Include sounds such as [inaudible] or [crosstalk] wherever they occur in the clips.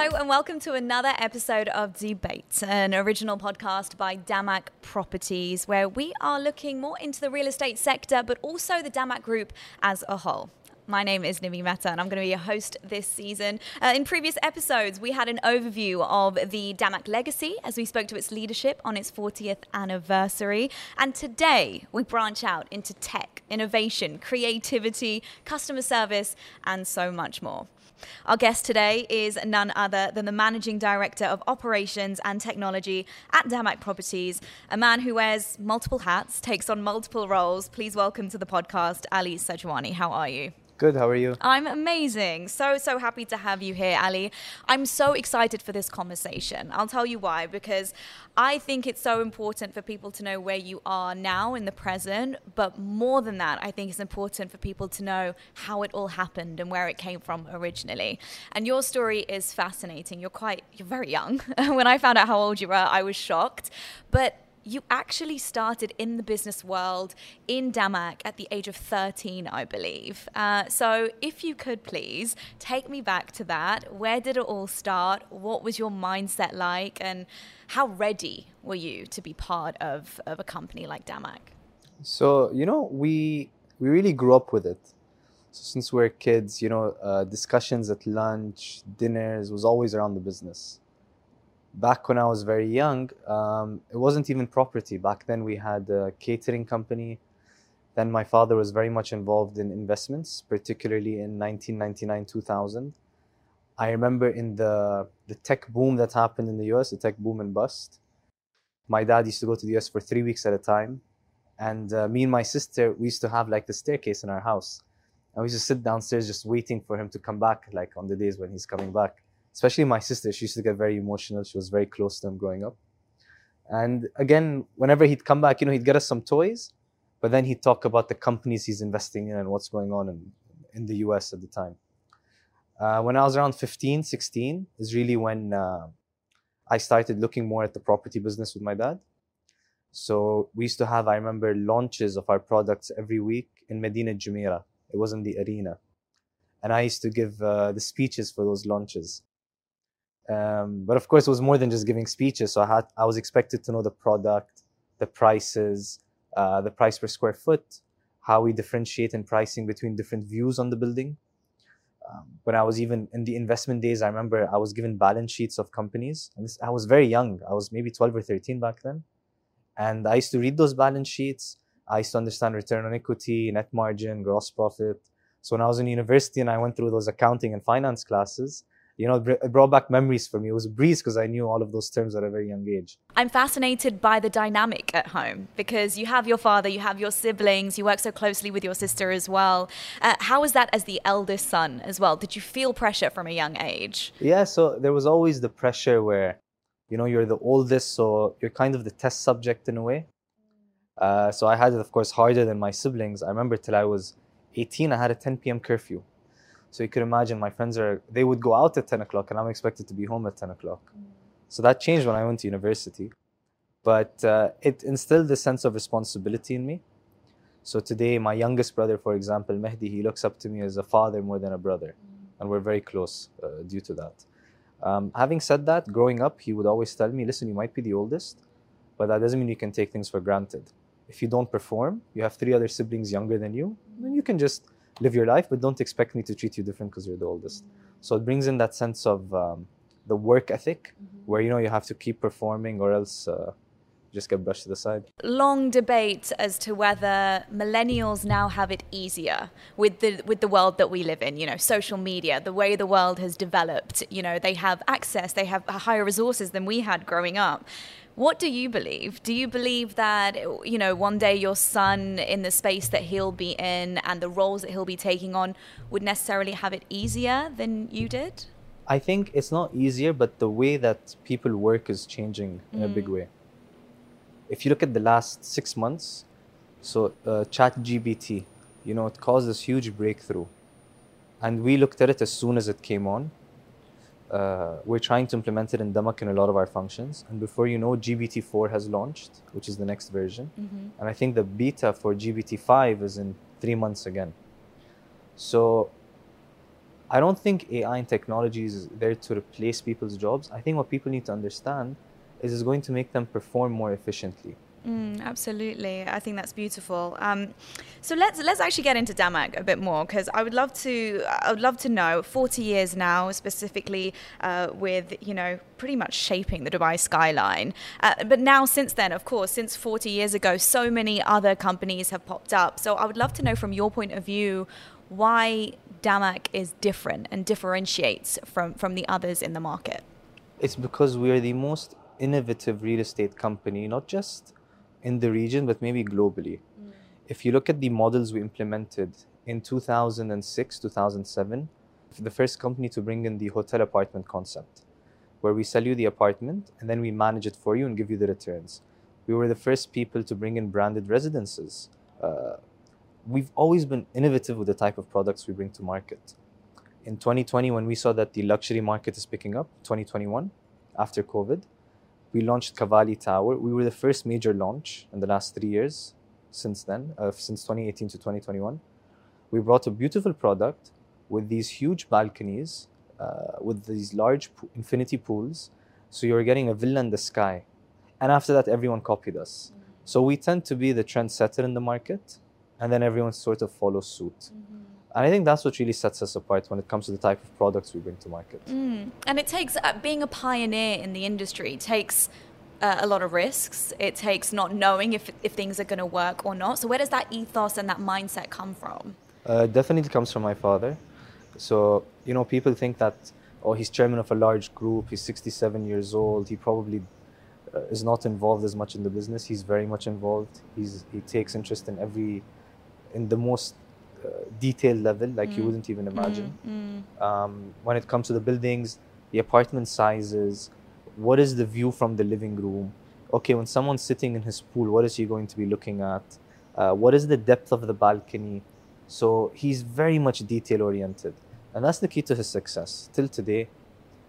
Hello, and welcome to another episode of Debate, an original podcast by Damac Properties, where we are looking more into the real estate sector, but also the Damac Group as a whole. My name is Nimi Mehta, and I'm going to be your host this season. Uh, in previous episodes, we had an overview of the Damac legacy as we spoke to its leadership on its 40th anniversary. And today, we branch out into tech, innovation, creativity, customer service, and so much more. Our guest today is none other than the Managing Director of Operations and Technology at Damac Properties, a man who wears multiple hats, takes on multiple roles. Please welcome to the podcast, Ali Sajwani. How are you? Good. How are you? I'm amazing. So, so happy to have you here, Ali. I'm so excited for this conversation. I'll tell you why, because I think it's so important for people to know where you are now in the present. But more than that, I think it's important for people to know how it all happened and where it came from originally. And your story is fascinating. You're quite, you're very young. [laughs] when I found out how old you were, I was shocked. But you actually started in the business world in Damac at the age of 13, I believe. Uh, so, if you could please take me back to that. Where did it all start? What was your mindset like? And how ready were you to be part of, of a company like Damac? So, you know, we, we really grew up with it. So since we were kids, you know, uh, discussions at lunch, dinners was always around the business back when I was very young, um, it wasn't even property. Back then, we had a catering company. Then my father was very much involved in investments, particularly in 1999 2000. I remember in the, the tech boom that happened in the US, the tech boom and bust. My dad used to go to the US for three weeks at a time. And uh, me and my sister, we used to have like the staircase in our house. And we used to sit downstairs just waiting for him to come back, like on the days when he's coming back especially my sister, she used to get very emotional. She was very close to him growing up. And again, whenever he'd come back, you know, he'd get us some toys, but then he'd talk about the companies he's investing in and what's going on in, in the US at the time. Uh, when I was around 15, 16 is really when uh, I started looking more at the property business with my dad. So we used to have, I remember, launches of our products every week in Madinat Jumeirah. It was in the arena. And I used to give uh, the speeches for those launches. Um, but of course, it was more than just giving speeches. So I had I was expected to know the product, the prices, uh, the price per square foot, how we differentiate in pricing between different views on the building. Um, when I was even in the investment days, I remember I was given balance sheets of companies. This, I was very young. I was maybe 12 or 13 back then. And I used to read those balance sheets. I used to understand return on equity, net margin, gross profit. So when I was in university and I went through those accounting and finance classes, you know, it brought back memories for me. It was a breeze because I knew all of those terms at a very young age. I'm fascinated by the dynamic at home because you have your father, you have your siblings, you work so closely with your sister as well. Uh, how was that as the eldest son as well? Did you feel pressure from a young age? Yeah, so there was always the pressure where, you know, you're the oldest, so you're kind of the test subject in a way. Uh, so I had it, of course, harder than my siblings. I remember till I was 18, I had a 10 p.m. curfew. So you could imagine my friends are, they would go out at 10 o'clock and I'm expected to be home at 10 o'clock. Mm. So that changed when I went to university. But uh, it instilled a sense of responsibility in me. So today, my youngest brother, for example, Mehdi, he looks up to me as a father more than a brother. Mm. And we're very close uh, due to that. Um, having said that, growing up, he would always tell me, listen, you might be the oldest, but that doesn't mean you can take things for granted. If you don't perform, you have three other siblings younger than you, then you can just live your life, but don't expect me to treat you different because you're the oldest. So it brings in that sense of um, the work ethic, mm-hmm. where you know you have to keep performing, or else uh, just get brushed to the side. Long debate as to whether millennials now have it easier with the with the world that we live in. You know, social media, the way the world has developed. You know, they have access, they have higher resources than we had growing up. What do you believe? Do you believe that, you know, one day your son in the space that he'll be in and the roles that he'll be taking on would necessarily have it easier than you did? I think it's not easier, but the way that people work is changing in mm. a big mm. way. If you look at the last six months, so uh, ChatGPT, you know, it caused this huge breakthrough. And we looked at it as soon as it came on uh, we're trying to implement it in Damac in a lot of our functions. And before you know, GPT-4 has launched, which is the next version. Mm-hmm. And I think the beta for GPT-5 is in three months again. So I don't think AI and technology is there to replace people's jobs. I think what people need to understand is going to make them perform more efficiently. Mm, absolutely, I think that's beautiful. Um, so let's let's actually get into Damac a bit more because I would love to I would love to know. Forty years now, specifically uh, with you know pretty much shaping the Dubai skyline. Uh, but now, since then, of course, since forty years ago, so many other companies have popped up. So I would love to know from your point of view why Damac is different and differentiates from from the others in the market. It's because we are the most innovative real estate company, not just in the region, but maybe globally. Mm. If you look at the models we implemented in 2006, 2007, the first company to bring in the hotel apartment concept, where we sell you the apartment and then we manage it for you and give you the returns. We were the first people to bring in branded residences. Uh, we've always been innovative with the type of products we bring to market. In 2020, when we saw that the luxury market is picking up, 2021, after COVID, we launched Cavalli Tower. We were the first major launch in the last three years since then, uh, since 2018 to 2021. We brought a beautiful product with these huge balconies, uh, with these large po- infinity pools. So you're getting a villa in the sky. And after that, everyone copied us. Mm-hmm. So we tend to be the trendsetter in the market, and then everyone sort of follows suit. Mm-hmm. And I think that's what really sets us apart when it comes to the type of products we bring to market. Mm. And it takes, uh, being a pioneer in the industry, takes uh, a lot of risks. It takes not knowing if, if things are going to work or not. So, where does that ethos and that mindset come from? Uh, definitely comes from my father. So, you know, people think that, oh, he's chairman of a large group, he's 67 years old, he probably uh, is not involved as much in the business. He's very much involved. He's, he takes interest in every, in the most uh, detailed level like mm. you wouldn't even imagine. Mm. mm. Um, when it comes to the buildings, the apartment sizes, what is the view from the living room? Okay, when someone's sitting in his pool, what is he going to be looking at? Uh, what is the depth of the balcony? So he's very much detail oriented. And that's the key to his success. Till today,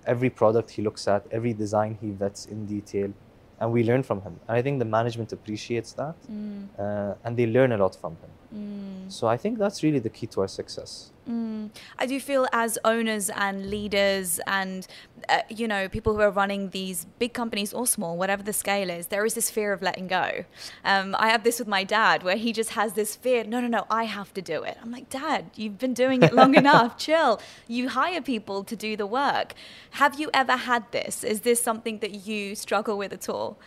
every product he looks at, every design he vets in detail, and we learn from him. And I think the management appreciates that, mm. uh, and they learn a lot from him. Mm. So I think that's really the key to our success. Mm. I do feel as owners and leaders and uh, you know people who are running these big companies or small, whatever the scale is, there is this fear of letting go. Um, I have this with my dad where he just has this fear. No, no, no, I have to do it. I'm like, Dad, you've been doing it long [laughs] enough. Chill. You hire people to do the work. Have you ever had this? Is this something that you struggle with at all?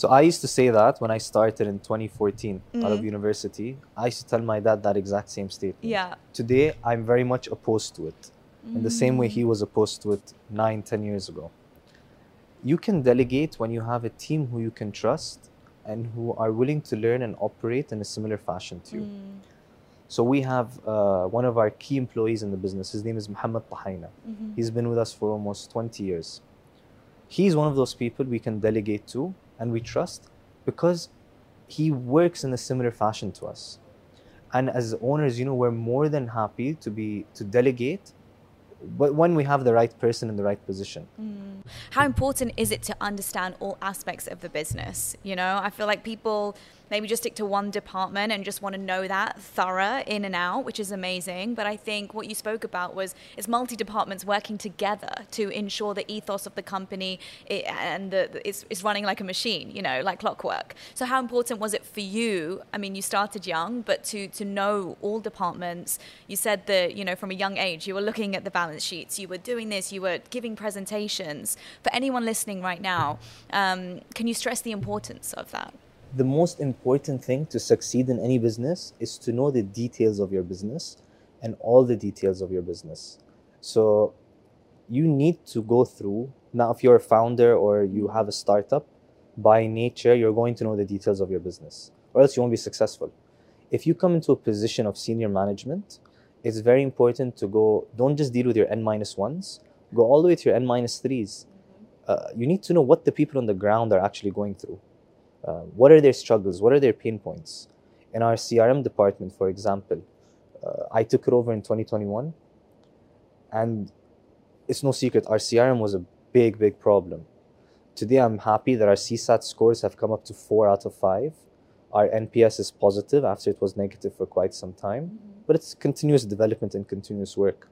So I used to say that when I started in 2014 mm. out of mm. university. I used to tell my dad that exact same statement. Yeah. Today, I'm very much opposed to it. Mm. In the same way he was opposed to it nine, ten years ago. You can delegate when you have a team who you can trust and who are willing to learn and operate in a similar fashion to you. Mm. So we have uh, one of our key employees in the business. His name is Muhammad Tahaina. Mm-hmm. He's been with us for almost 20 years. He's one of those people we can delegate to and we trust because he works in a similar fashion to us and as owners you know we're more than happy to be to delegate but when we have the right person in the right position. Mm. How important is it to understand all aspects of the business? You know, I feel like people maybe just stick to one department and just want to know that thorough in and out, which is amazing. But I think what you spoke about was it's multi departments working together to ensure the ethos of the company and the, it's, it's running like a machine, you know, like clockwork. So how important was it for you? I mean, you started young, but to to know all departments. You said that you know from a young age you were looking at the balance sheets, you were doing this, you were giving presentations. For anyone listening right now, um, can you stress the importance of that? The most important thing to succeed in any business is to know the details of your business and all the details of your business. So you need to go through. Now, if you're a founder or you have a startup, by nature, you're going to know the details of your business, or else you won't be successful. If you come into a position of senior management, it's very important to go, don't just deal with your N minus ones, go all the way to your N minus threes. Uh, you need to know what the people on the ground are actually going through. Uh, what are their struggles? What are their pain points? In our CRM department, for example, uh, I took it over in 2021, and it's no secret, our CRM was a big, big problem. Today, I'm happy that our CSAT scores have come up to four out of five. Our NPS is positive after it was negative for quite some time. Mm-hmm but it's continuous development and continuous work.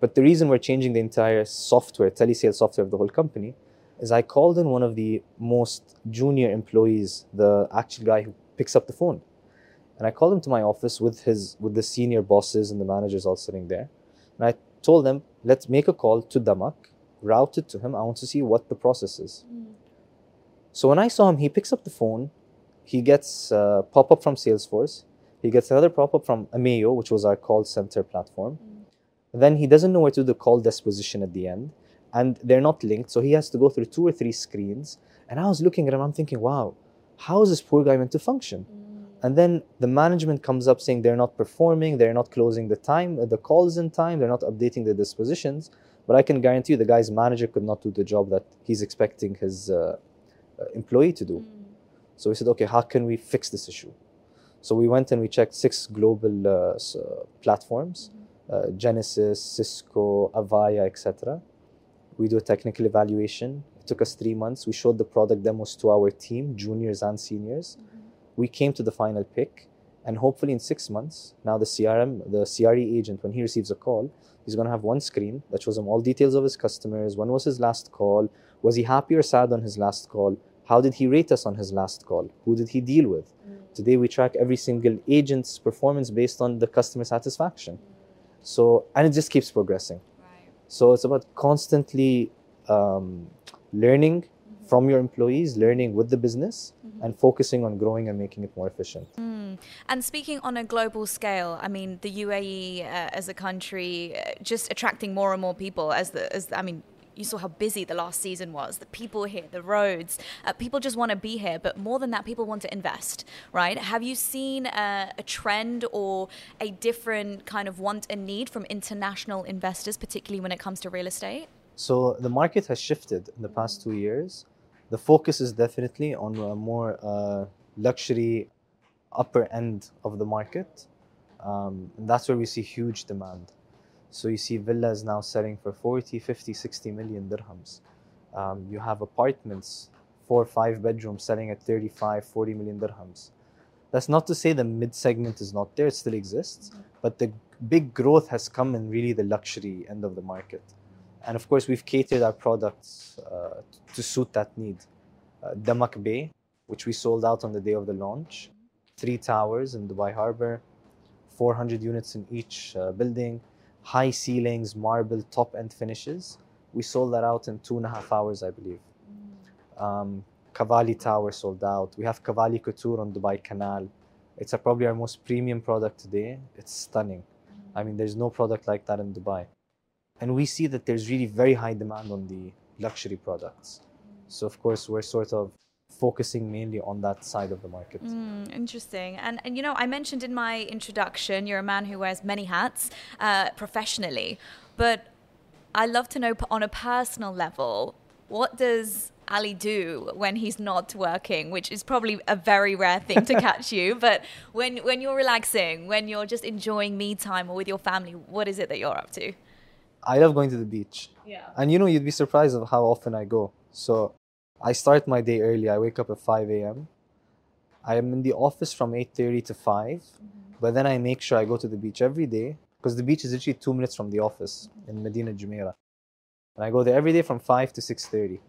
But the reason we're changing the entire software, telesales software of the whole company, is I called in one of the most junior employees, the actual guy who picks up the phone. And I called him to my office with his with the senior bosses and the managers all sitting there. And I told them, let's make a call to Damac, route it to him. I want to see what the process is. Mm. So when I saw him, he picks up the phone, he gets uh, a pop up from Salesforce, he gets another pop up from Ameyo, which was our call center platform. Mm. Then he doesn't know where to do the call disposition at the end, and they're not linked, so he has to go through two or three screens. And I was looking at him, I'm thinking, wow, how is this poor guy meant to function? And then the management comes up saying they're not performing, they're not closing the time, the calls in time, they're not updating the dispositions. But I can guarantee you the guy's manager could not do the job that he's expecting his uh, uh, employee to do. So we said, okay, how can we fix this issue? So we went and we checked six global uh, uh, platforms uh, Genesys, Cisco, Avaya, etc. We do a technical evaluation. It took us three months. We showed the product demos to our team, juniors and seniors. Mm-hmm. We came to the final pick, and hopefully in six months, now the CRM, the CRE agent, when he receives a call, he's going to have one screen that shows him all details of his customers. When was his last call? Was he happy or sad on his last call? How did he rate us on his last call? Who did he deal with? Mm. Today we track every single agent's performance based on the customer satisfaction. Mm. So, and it just keeps progressing. So it's about constantly um, learning from your employees, learning with the business, and focusing on growing and making it more efficient. Mm. And speaking on a global scale, I mean, the UAE uh, as a country uh, just attracting more and more people as the as I mean. You saw how busy the last season was. The people here, the roads, uh, people just want to be here. But more than that, people want to invest, right? Have you seen a trend or a different kind of want and need from international investors, particularly when it comes to real estate? So the market has shifted in the past two years. The focus is definitely on a more uh, luxury upper end of the market. Um, and that's where we see huge demand. So you see villas now selling for 40, 50, 60 million dirhams. Um, you have apartments, four or five bedrooms selling at 35, 40 million dirhams. That's not to say the mid segment is not there, it still exists, but the big growth has come in really the luxury end of the market. And of course, we've catered our products uh, to suit that need. Uh, Damac Bay, which we sold out on the day of the launch, three towers in Dubai Harbor, 400 units in each uh, building, high ceilings, marble, top end finishes. We sold that out in two and a half hours, I believe. Um, Cavalli Tower sold out. We have Cavalli Couture on Dubai Canal. It's a, probably our most premium product today. It's stunning. I mean, there's no product like that in Dubai. And we see that there's really very high demand on the luxury products. So, of course, we're sort of focusing mainly on that side of the market. Mm, interesting. And, and you know, I mentioned in my introduction, you're a man who wears many hats uh, professionally. But I love to know on a personal level, what does Ali do when he's not working, which is probably a very rare thing to [laughs] catch you. But when when you're relaxing, when you're just enjoying me time or with your family, what is it that you're up to? I love going to the beach. Yeah. And you know, you'd be surprised of how often I go. So I start my day early. I wake up at 5 a.m. I am in the office from 8.30 to 5. Mm-hmm. But then I make sure I go to the beach every day because the beach is literally two minutes from the office in Madinat Jumeirah. And I go there every day from 5 to 6.30.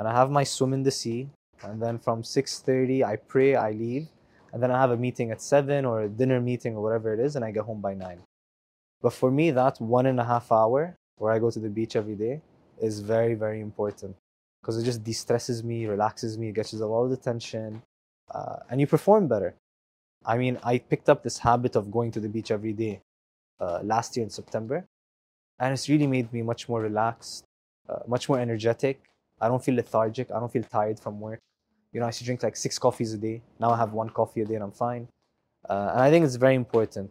And I have my swim in the sea. And then from 6.30, I pray, I leave. And then I have a meeting at 7 or a dinner meeting or whatever it is. And I get home by 9. But for me, that one and a half hour where I go to the beach every day is very, very important because it just de stresses me, relaxes me, gets rid of all the tension, uh, and you perform better. I mean, I picked up this habit of going to the beach every day uh, last year in September, and it's really made me much more relaxed, uh, much more energetic. I don't feel lethargic, I don't feel tired from work. You know, I used to drink like six coffees a day. Now I have one coffee a day and I'm fine. Uh, and I think it's very important.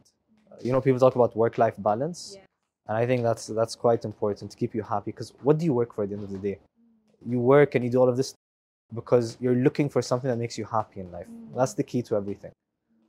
you know, people talk about work-life balance. Yeah. And I think that's that's quite important to keep you happy because what do you work for at the end of the day? You work and you do all of this because you're looking for something that makes you happy in life. Mm. That's the key to everything.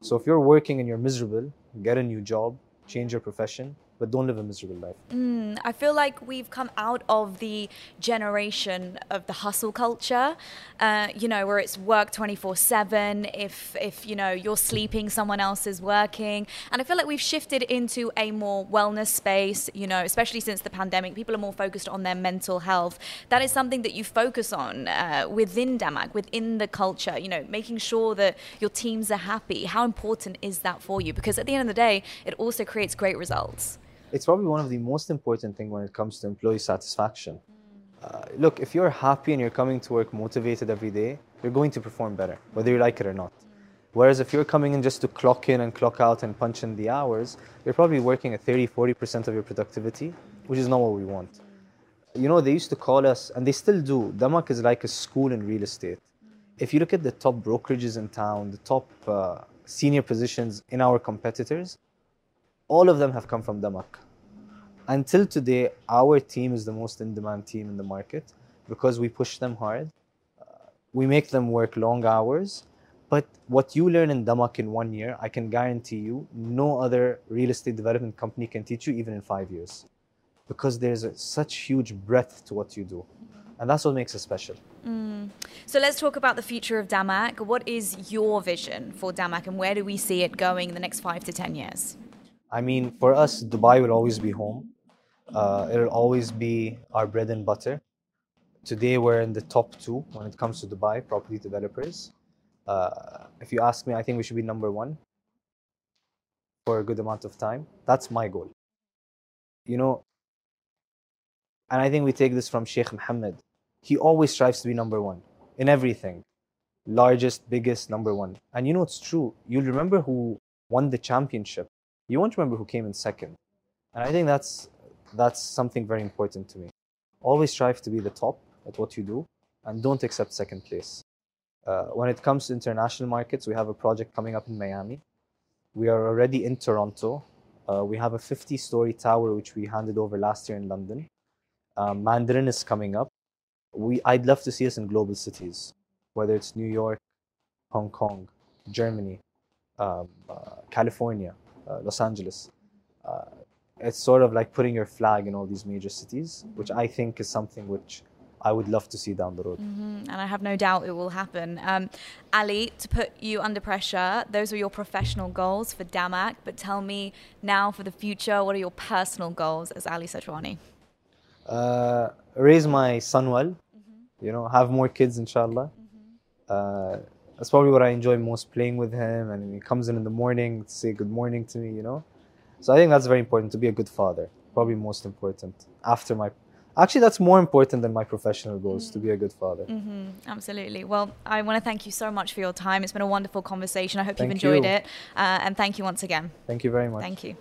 So if you're working and you're miserable, get a new job, change your profession, but don't live a miserable life. Mm, I feel like we've come out of the generation of the hustle culture, uh, you know, where it's work 24 7. If, if, you know, you're sleeping, someone else is working. And I feel like we've shifted into a more wellness space, you know, especially since the pandemic. People are more focused on their mental health. That is something that you focus on uh, within Damac, within the culture, you know, making sure that your teams are happy. How important is that for you? Because at the end of the day, it also creates great results it's probably one of the most important things when it comes to employee satisfaction. Uh, look, if you're happy and you're coming to work motivated every day, you're going to perform better, whether you like it or not. Whereas if you're coming in just to clock in and clock out and punch in the hours, you're probably working at 30, 40% of your productivity, which is not what we want. You know, they used to call us, and they still do, Damac is like a school in real estate. If you look at the top brokerages in town, the top uh, senior positions in our competitors, all of them have come from Damac. Until today, our team is the most in demand team in the market because we push them hard. Uh, we make them work long hours. But what you learn in Damac in one year, I can guarantee you, no other real estate development company can teach you even in five years. Because there's a, such huge breadth to what you do. And that's what makes it special. Mm. So let's talk about the future of Damac. What is your vision for Damac and where do we see it going in the next five to 10 years? I mean, for us, Dubai will always be home. Uh, it'll always be our bread and butter. Today, we're in the top two when it comes to Dubai property developers. Uh, if you ask me, I think we should be number one for a good amount of time. That's my goal. You know, and I think we take this from Sheikh Mohammed. He always strives to be number one in everything largest, biggest, number one. And you know, it's true. You'll remember who won the championship you won't remember who came in second. And I think that's that's something very important to me. Always strive to be the top at what you do and don't accept second place. Uh, when it comes to international markets, we have a project coming up in Miami. We are already in Toronto. Uh, we have a 50 story tower which we handed over last year in London. Um, Mandarin is coming up. We, I'd love to see us in global cities, whether it's New York, Hong Kong, Germany, um, uh, California, Los Angeles. Uh, it's sort of like putting your flag in all these major cities, which I think is something which I would love to see down the road. Mm-hmm. And I have no doubt it will happen. Um, Ali, to put you under pressure, those were your professional goals for Damac. But tell me now for the future, what are your personal goals as Ali Sajwani? Uh, raise my son well, mm-hmm. you know, have more kids, inshallah. Mm-hmm. Uh, that's probably what I enjoy most playing with him. And he comes in in the morning to say good morning to me, you know? So I think that's very important to be a good father. Probably most important after my actually that's more important than my professional goals mm. to be a good father mm-hmm. absolutely well i want to thank you so much for your time it's been a wonderful conversation i hope thank you've enjoyed you. it uh, and thank you once again thank you very much thank you